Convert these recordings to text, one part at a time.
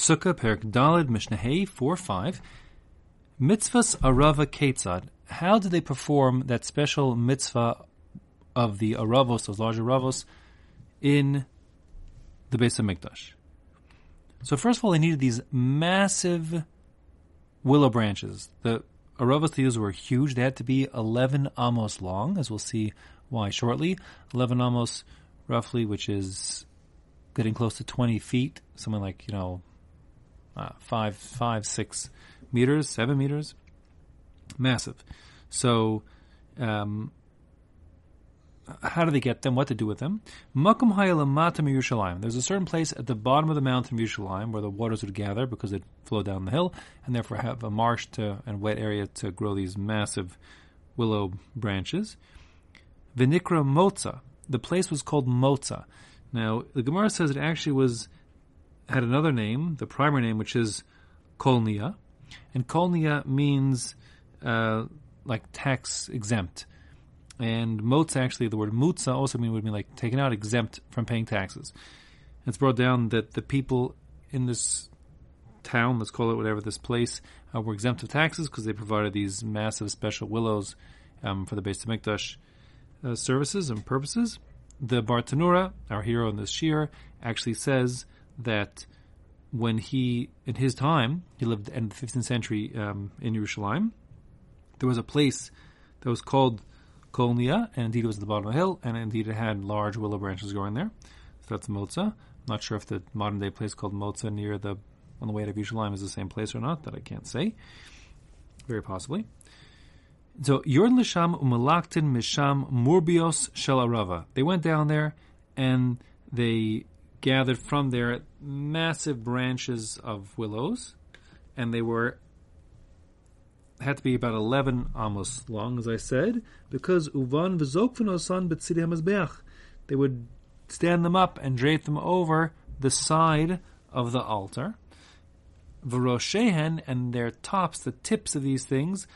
Sukkah, Perek Daled, Mishnah 4 5. Mitzvahs Arava Ketzad. How did they perform that special mitzvah of the Aravos, those large Aravos, in the Beis HaMikdash? So first of all, they needed these massive willow branches. The Aravos these were huge. They had to be 11 amos long, as we'll see why shortly. 11 amos, roughly, which is getting close to 20 feet, something like, you know, uh, five, five, six meters, seven meters. Massive. So, um, how do they get them? What to do with them? Makum Hayalamatam Yerushalayim. There's a certain place at the bottom of the mountain of Yerushalayim where the waters would gather because they'd flow down the hill, and therefore have a marsh to and wet area to grow these massive willow branches. Vinikra Motza. The place was called Motza. Now the Gemara says it actually was had another name, the primary name, which is Kolnia, and Kolnia means uh, like tax exempt. And motza actually, the word mutza also mean would mean like taken out, exempt from paying taxes. It's brought down that the people in this town, let's call it whatever this place, uh, were exempt of taxes because they provided these massive special willows um, for the Beis HaMikdash uh, services and purposes. The Bartanura, our hero in this shiur, actually says that when he, in his time, he lived in the 15th century um, in Jerusalem, there was a place that was called Kolnia, and indeed it was at the bottom of the hill, and indeed it had large willow branches growing there. So that's Motza. I'm not sure if the modern day place called Motza near the on the way to Yerushalayim is the same place or not. That I can't say. Very possibly. So Yorn Lisham Umalaktin Misham Murbios Shalarava. They went down there and they gathered from there massive branches of willows, and they were had to be about 11 amos long, as I said, because uvan v'zokvenosan b'tzidei hamazbeach. They would stand them up and drape them over the side of the altar. V'roshehen, and their tops, the tips of these things,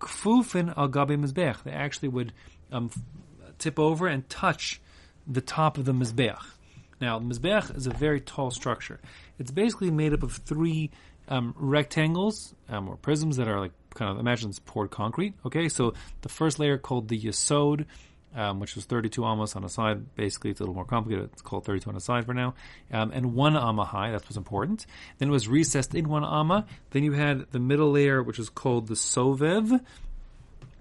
kfufin al gabi mizbeach. They actually would um, tip over and touch the top of the mizbeach. Now, the mizbeach is a very tall structure. It's basically made up of three um, rectangles um, or prisms that are like kind of imagine it's poured concrete. Okay, so the first layer called the yesod, um, which was 32 amos on a side. Basically, it's a little more complicated. It's called 32 on a side for now. Um, and one amma high. that's what's important. Then it was recessed in one amma. Then you had the middle layer, which is called the sovev,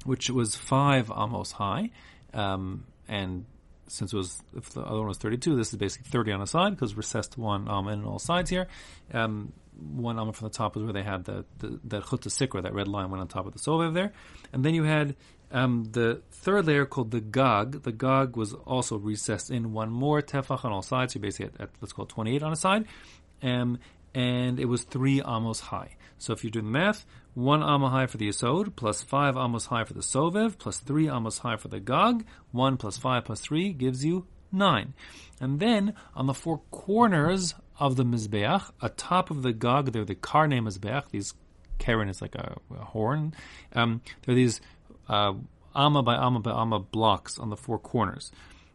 which was five amos high. Um, and since it was if the other one was 32, this is basically 30 on a side because recessed one amma in all sides here. Um, one element from the top was where they had the the, chutz sikra, that red line went on top of the sovev there, and then you had um, the third layer called the gog. The gog was also recessed in one more tefach on all sides. So you basically at, at let's call it 28 on a side, um, and it was three amos high. So if you do the math, one amos high for the yesod, plus five amos high for the sovev, plus three amos high for the gag, one plus five plus three gives you nine. And then on the four corners of the Mizbeach, atop of the Gog, they're the Karne Mizbeach, these keren is like a, a horn. Um, there are these uh, Amma by Amma by Amma blocks on the four corners,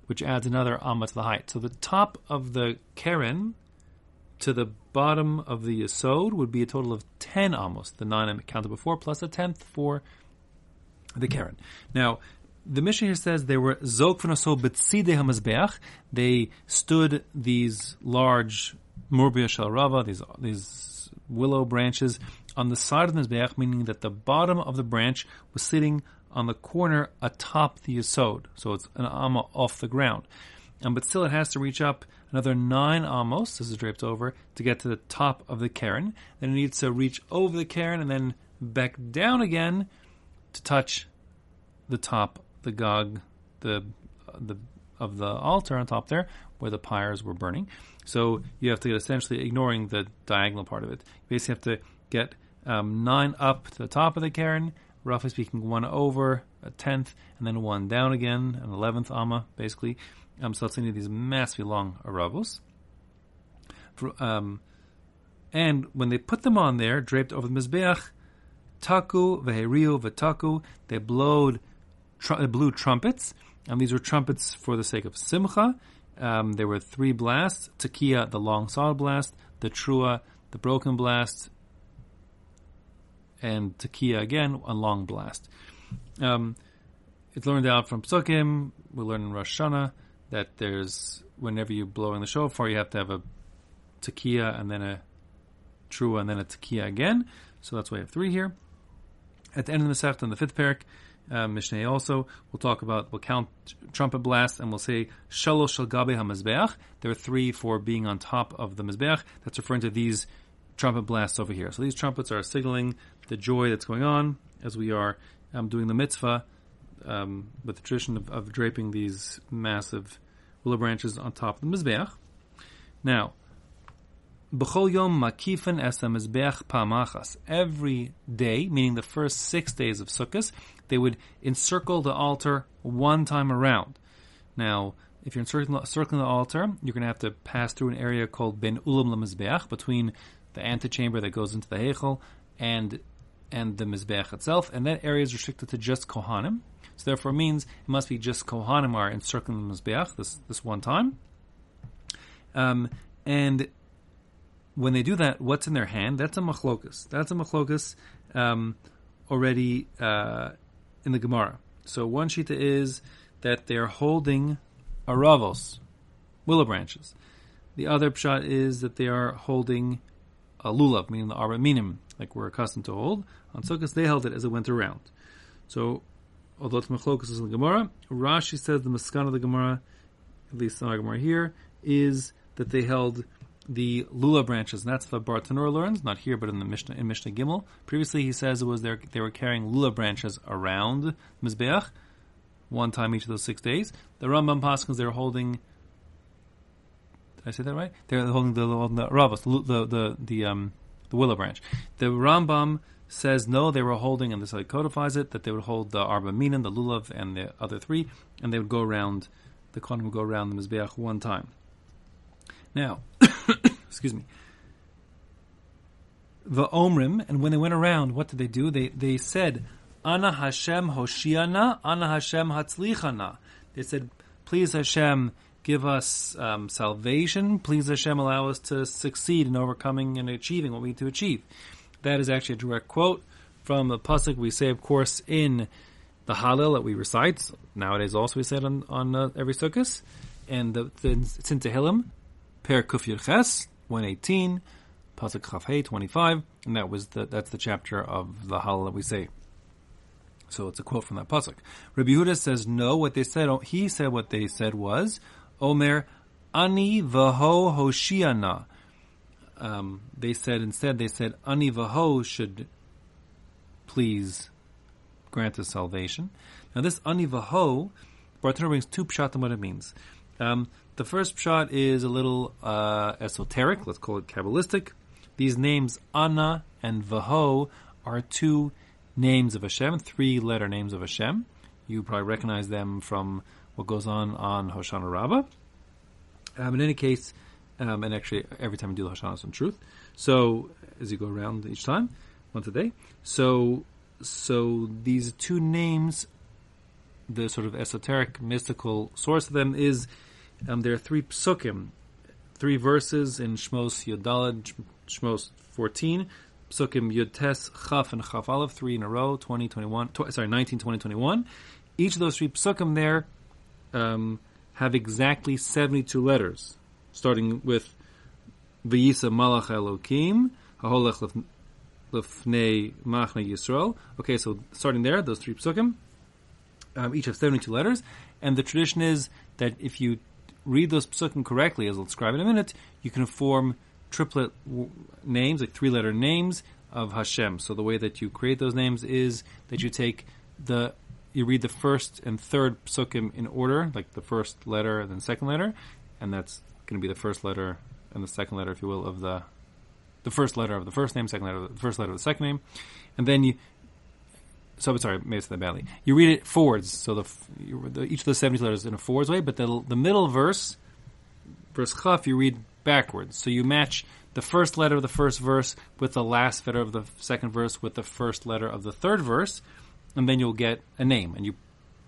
which adds another Amma to the height. So the top of the keren to the bottom of the Yesod would be a total of 10 Amos, the 9 I counted before, plus a tenth for the keren. Now, the Mishnah here says they were zok v'naso hamazbeach. They stood these large murbia shel rava, these these willow branches on the side of the mizbeach, meaning that the bottom of the branch was sitting on the corner atop the yesod, so it's an amma off the ground. Um, but still, it has to reach up another nine amos. This is draped over to get to the top of the keren. Then it needs to reach over the keren and then back down again to touch the top the gog, the the of the altar on top there, where the pyres were burning. So you have to get essentially ignoring the diagonal part of it. You basically have to get um, nine up to the top of the keren, roughly speaking, one over a tenth, and then one down again, an eleventh amma, basically. Um, so that's any of these massively long aravos. For, um, and when they put them on there, draped over the mizbeach, taku veheriu v'taku, they blowed tr- blew trumpets. and these were trumpets for the sake of simcha. Um, there were three blasts: tekiah, the long saw blast; the trua, the broken blast, and Tekiah again, a long blast. Um, it's learned out from Psukim. We learn in Rosh Hashanah that there's whenever you're blowing the shofar, you have to have a Tekiah and then a Trua and then a Tekiah again. So that's why we have three here. At the end of the Masechta, in the fifth parak, uh, Mishnah also, we'll talk about, we'll count trumpet blasts and we'll say, Shalosh shal gabe There are three for being on top of the Mizbeach. That's referring to these trumpet blasts over here. So these trumpets are signaling the joy that's going on as we are um, doing the mitzvah um, with the tradition of, of, draping these massive willow branches on top of the Mizbeach. Now, B'chol yom makifan es mizbeach pamachas. Every day, meaning the first six days of Sukkot, they would encircle the altar one time around. Now, if you're encircling, circling the altar, you're going to have to pass through an area called Ben Ulam LaMizbeach, between the antechamber that goes into the Heichel and and the Mizbeach itself, and that area is restricted to just Kohanim. So therefore, means it must be just Kohanim are encircling the Mizbeach this this one time. Um, and when they do that, what's in their hand? That's a machlokus. That's a machlokus um, already uh, in the Gemara. So one shita is that they're holding aravos, willow branches. The other pshat is that they are holding a lulav, meaning the arba minim, like we're accustomed to hold. On Sukkot, they held it as it went around. So, although it's machlokus is in the Gemara, Rashi says the maskan of the Gemara, at least in our Gemara here, is that they held the lulav branches, and that's the Bartanur learns, not here, but in the Mishnah in Mishnah Gimel. Previously, he says it was there they were carrying lulav branches around Mizbeach, one time each of those six days. The Rambam Paskins they're holding. Did I say that right? They're holding the the, the the the the um the willow branch. The Rambam says no, they were holding, and this he codifies it, that they would hold the Arba Minim, the Lulav, and the other three, and they would go around, the Kohen would go around the Mizbeach one time. Now, excuse me. The Omrim, and when they went around, what did they do? They they said, Ana Hashem Hoshiana, Ana Hashem Hatzlichana. They said, Please Hashem, give us um, salvation. Please Hashem, allow us to succeed in overcoming and achieving what we need to achieve. That is actually a direct quote from the pasuk we say, of course, in the Hallel that we recite. Nowadays, also we say it on, on uh, every sukkah, and the, the, it's in Tehillim. Per Kuf Ches, 118, Pasuk Chaf 25, and that was the, that's the chapter of the Hallel that we say. So it's a quote from that pasuk. Rabbi Yehuda says no. What they said, he said what they said was, Omer ani vaho hoshiana. Um, they said instead they said ani vaho should please grant us salvation. Now this ani vaho, Bartanur brings two pshat on what it means. Um, the first pshat is a little uh, esoteric. Let's call it kabbalistic. These names Anna and Vaho are two names of Hashem, three-letter names of Hashem. You probably recognize them from what goes on on Hoshana Rabbah. Um, in any case, um, and actually every time you do the Hoshana some truth. So as you go around each time, once a day. So so these two names, the sort of esoteric mystical source of them is um, there are three psukim, three verses in Shmos Yud Daled, Shmos 14, psukim Yud Chaf, and Chaf Aleph, three in a row, 20, 21, tw- sorry, 19, 20, 21. Each of those three psukim there um, have exactly 72 letters, starting with V'yisa Malach Elokim, Haholech Lefnei Machne Yisrael. Okay, so starting there, those three psukim, um, each have 72 letters, and the tradition is that if you read those psukim correctly, as I'll describe in a minute, you can form triplet w- names, like three letter names of Hashem. So the way that you create those names is that you take the you read the first and third psukim in order, like the first letter and then second letter, and that's going to be the first letter and the second letter, if you will, of the the first letter of the first name, second letter, of the first letter of the second name, and then you so sorry, maybe that badly. You read it forwards, so the, you, the, each of the seventy letters in a forwards way, but the the middle verse, verse chaf, you read backwards. So you match the first letter of the first verse with the last letter of the second verse with the first letter of the third verse, and then you'll get a name. And you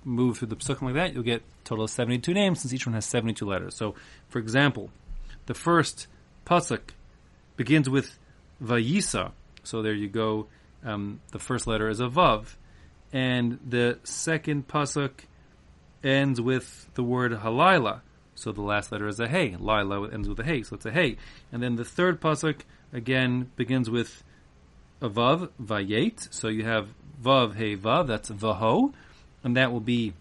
move through the psukim like that, you'll get a total of seventy-two names since each one has seventy-two letters. So, for example, the first pasuk begins with Vayisa. So there you go. Um, the first letter is a Vav. And the second pasuk ends with the word Halayla. So the last letter is a Hey. Lila ends with a Hey. So it's a Hey. And then the third pasuk, again, begins with a Vav, Vayet. So you have Vav, Hey, Vav. That's Vaho. And that will be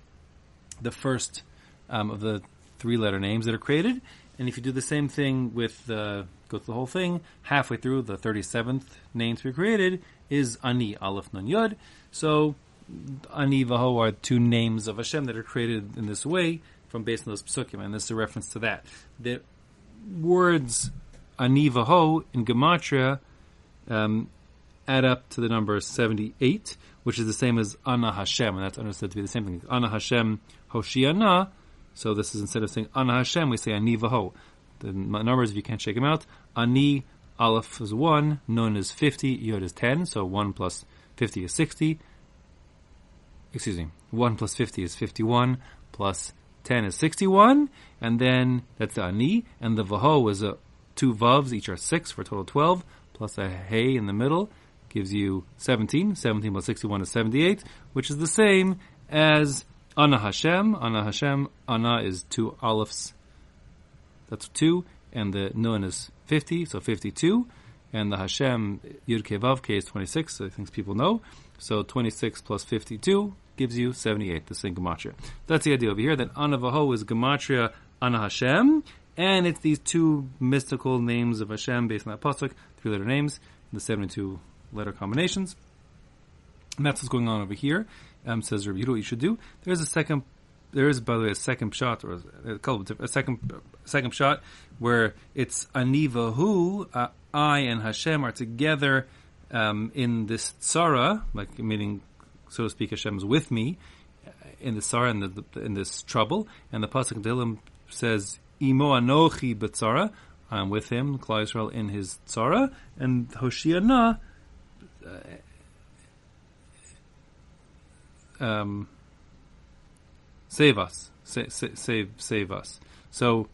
the first um, of the three letter names that are created. And if you do the same thing with the, go through the whole thing, halfway through, the 37th name to be created is Ani, Aleph Nun Yod. So, Ani Vaho are two names of Hashem that are created in this way from based on those psukim, and this is a reference to that. The words Ani Vaho in Gematria um, add up to the number 78, which is the same as Ana Hashem, and that's understood to be the same thing. Ana Hashem Hoshiana, so this is instead of saying Ana Hashem, we say Ani Vaho. The numbers, if you can't shake them out, Ani, Aleph is 1, Nun is 50, Yod is 10, so 1 plus 50 is 60. Excuse me, 1 plus 50 is 51, plus 10 is 61, and then that's the Ani, and the Vaho is a, two Vavs, each are 6 for a total of 12, plus a Hey in the middle, gives you 17. 17 plus 61 is 78, which is the same as Ana Hashem. Ana Hashem. Ana is two Alephs. That's two. And the Nun is 50, so 52. And the Hashem Yud Ke Vav is 26, so I think people know. So 26 plus 52 gives you 78, the same Gematria. That's the idea over here, that Ana Vaho is Gematria Ana Hashem, and it's these two mystical names of Hashem based on that Pasuk, three letter names, the 72 letter combinations. And that's what's going on over here. Um, says Rabbi what you should do. There's a second. There is, by the way, a second pshat or a couple of a second second pshat where it's Anivahu, uh, I and Hashem are together um, in this tzara, like meaning, so to speak, Hashem is with me uh, in the tzara in, the, in this trouble. And the pasuk Tehillim says, "Imo anochi betzara." I'm with him, Klal Yisrael, in his tzara, and Hoshiana um, save us, Sa- sa- save, save us. So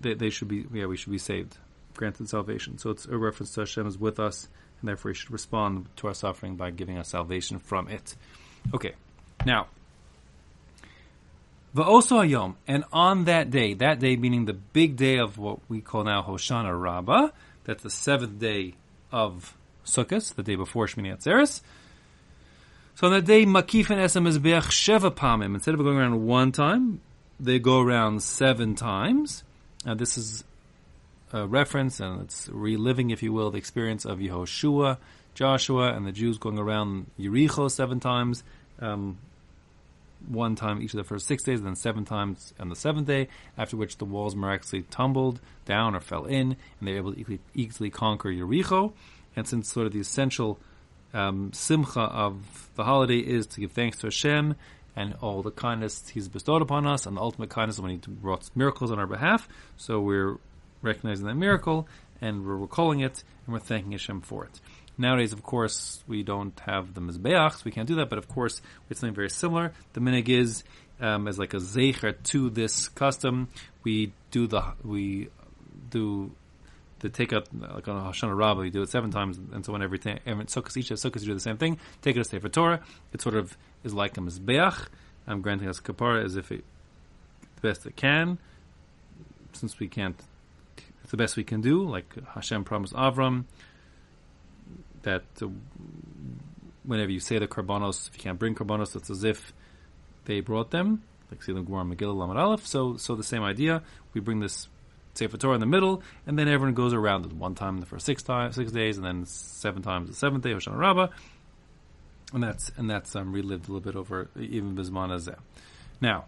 they, they should be, yeah, we should be saved, granted salvation. So it's a reference to Hashem is with us, and therefore we should respond to our suffering by giving us salvation from it. Okay, now. Va'oso Hayom, and on that day, that day meaning the big day of what we call now Hoshana Rabbah, that's the seventh day of Sukkot, the day before Shmini Atzeres. So on that day, Makif and Esem is Be'ach Sheva Pamim. Instead of going around one time, they go around seven times. Now this is a reference, and it's reliving, if you will, the experience of Yehoshua, Joshua, and the Jews going around Yericho seven times. Um, one time each of the first six days, and then seven times on the seventh day, after which the walls miraculously tumbled down or fell in, and they were able to easily, easily conquer Yericho. And since sort of the essential um, simcha of the holiday is to give thanks to Hashem and all the kindness He's bestowed upon us, and the ultimate kindness when He brought miracles on our behalf. So we're recognizing that miracle and we're recalling it and we're thanking Hashem for it. Nowadays, of course, we don't have the mizbeach, so we can't do that. But of course, it's something very similar. The minhag is um, as like a zecher to this custom. We do the we do to take out like on Hoshana Rabbah, you do it seven times, and so on every time. Every sukkahs, each of sukkahs, you do the same thing. Take it a Sefer Torah. It sort of is like a mizbeach. I'm granting us kapara as if it the best it can, since we can't. It's the best we can do. Like Hashem promised Avram that uh, whenever you say the karbanos, if you can't bring karbanos, it's as if they brought them. Like the Gemara Megillah Lamed Aleph. So, so the same idea. We bring this Sefer Torah in the middle, and then everyone goes around it one time for six times, six days, and then seven times the seventh day, Hoshana Rabbah, and that's and that's um, relived a little bit over even bizman hazeh. Now,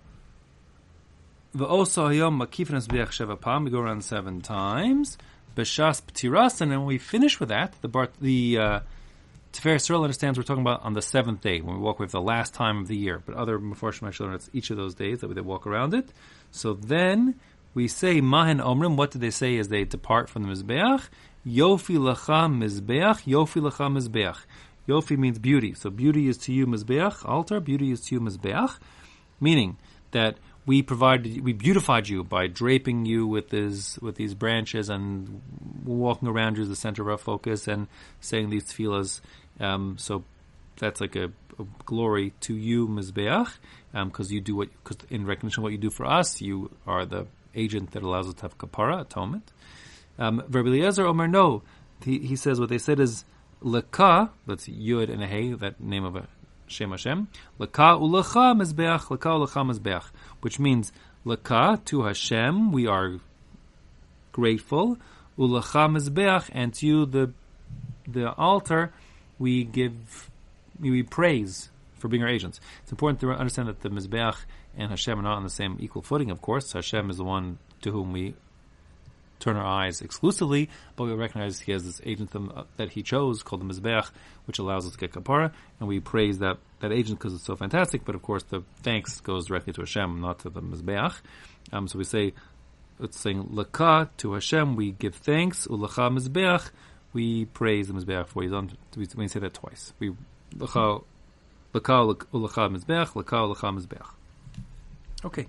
the Osa Hayom Sheva Pam, we go around seven times. Beshas Ptiras, and then when we finish with that, the Bart, the uh, Tiferes Yisrael understands we're talking about on the seventh day when we walk with the last time of the year. But other Meforshim children, it's each of those days that we walk around it. So then we say Mahen Omrim. What do they say as they depart from the Mizbeach? Yofi Lacha Mizbeach, Yofi Lacha Mizbeach. Yofi means beauty. So beauty is to you Mizbeach, altar. Beauty is to you Mizbeach. Meaning that we provided, we beautified you by draping you with these with these branches and walking around you as the center of our focus and saying these tefillahs. Um, so that's like a, a glory to you, Mizbeach, because um, you do what, cause in recognition of what you do for us, you are the agent that allows us to have kapara, atonement. Um, Rabbi Eliezer Omer, no, he, he says what they said is leka, that's yud and a hey, that name of a Shem Hashem, leka ulecha mizbeach, leka ulecha mizbeach, which means leka to Hashem, we are grateful, ulecha mizbeach, and to you the the altar we give we praise for being our agents. It's important to understand that the Mizbeach and Hashem are not on the same equal footing, of course. Hashem is the one to whom we turn our eyes exclusively, but we recognize he has this agent that he chose called the Mizbeach, which allows us to get kapara, and we praise that, that agent because it's so fantastic, but of course the thanks goes directly to Hashem, not to the Mizbeach. Um, so we say, it's saying laka to Hashem, we give thanks, ulacha Mizbeach, we praise the Mizbeach for he's on, we say that twice. We, laka, laka ulacha Mizbeach, laka ulacha Mizbeach. Okay.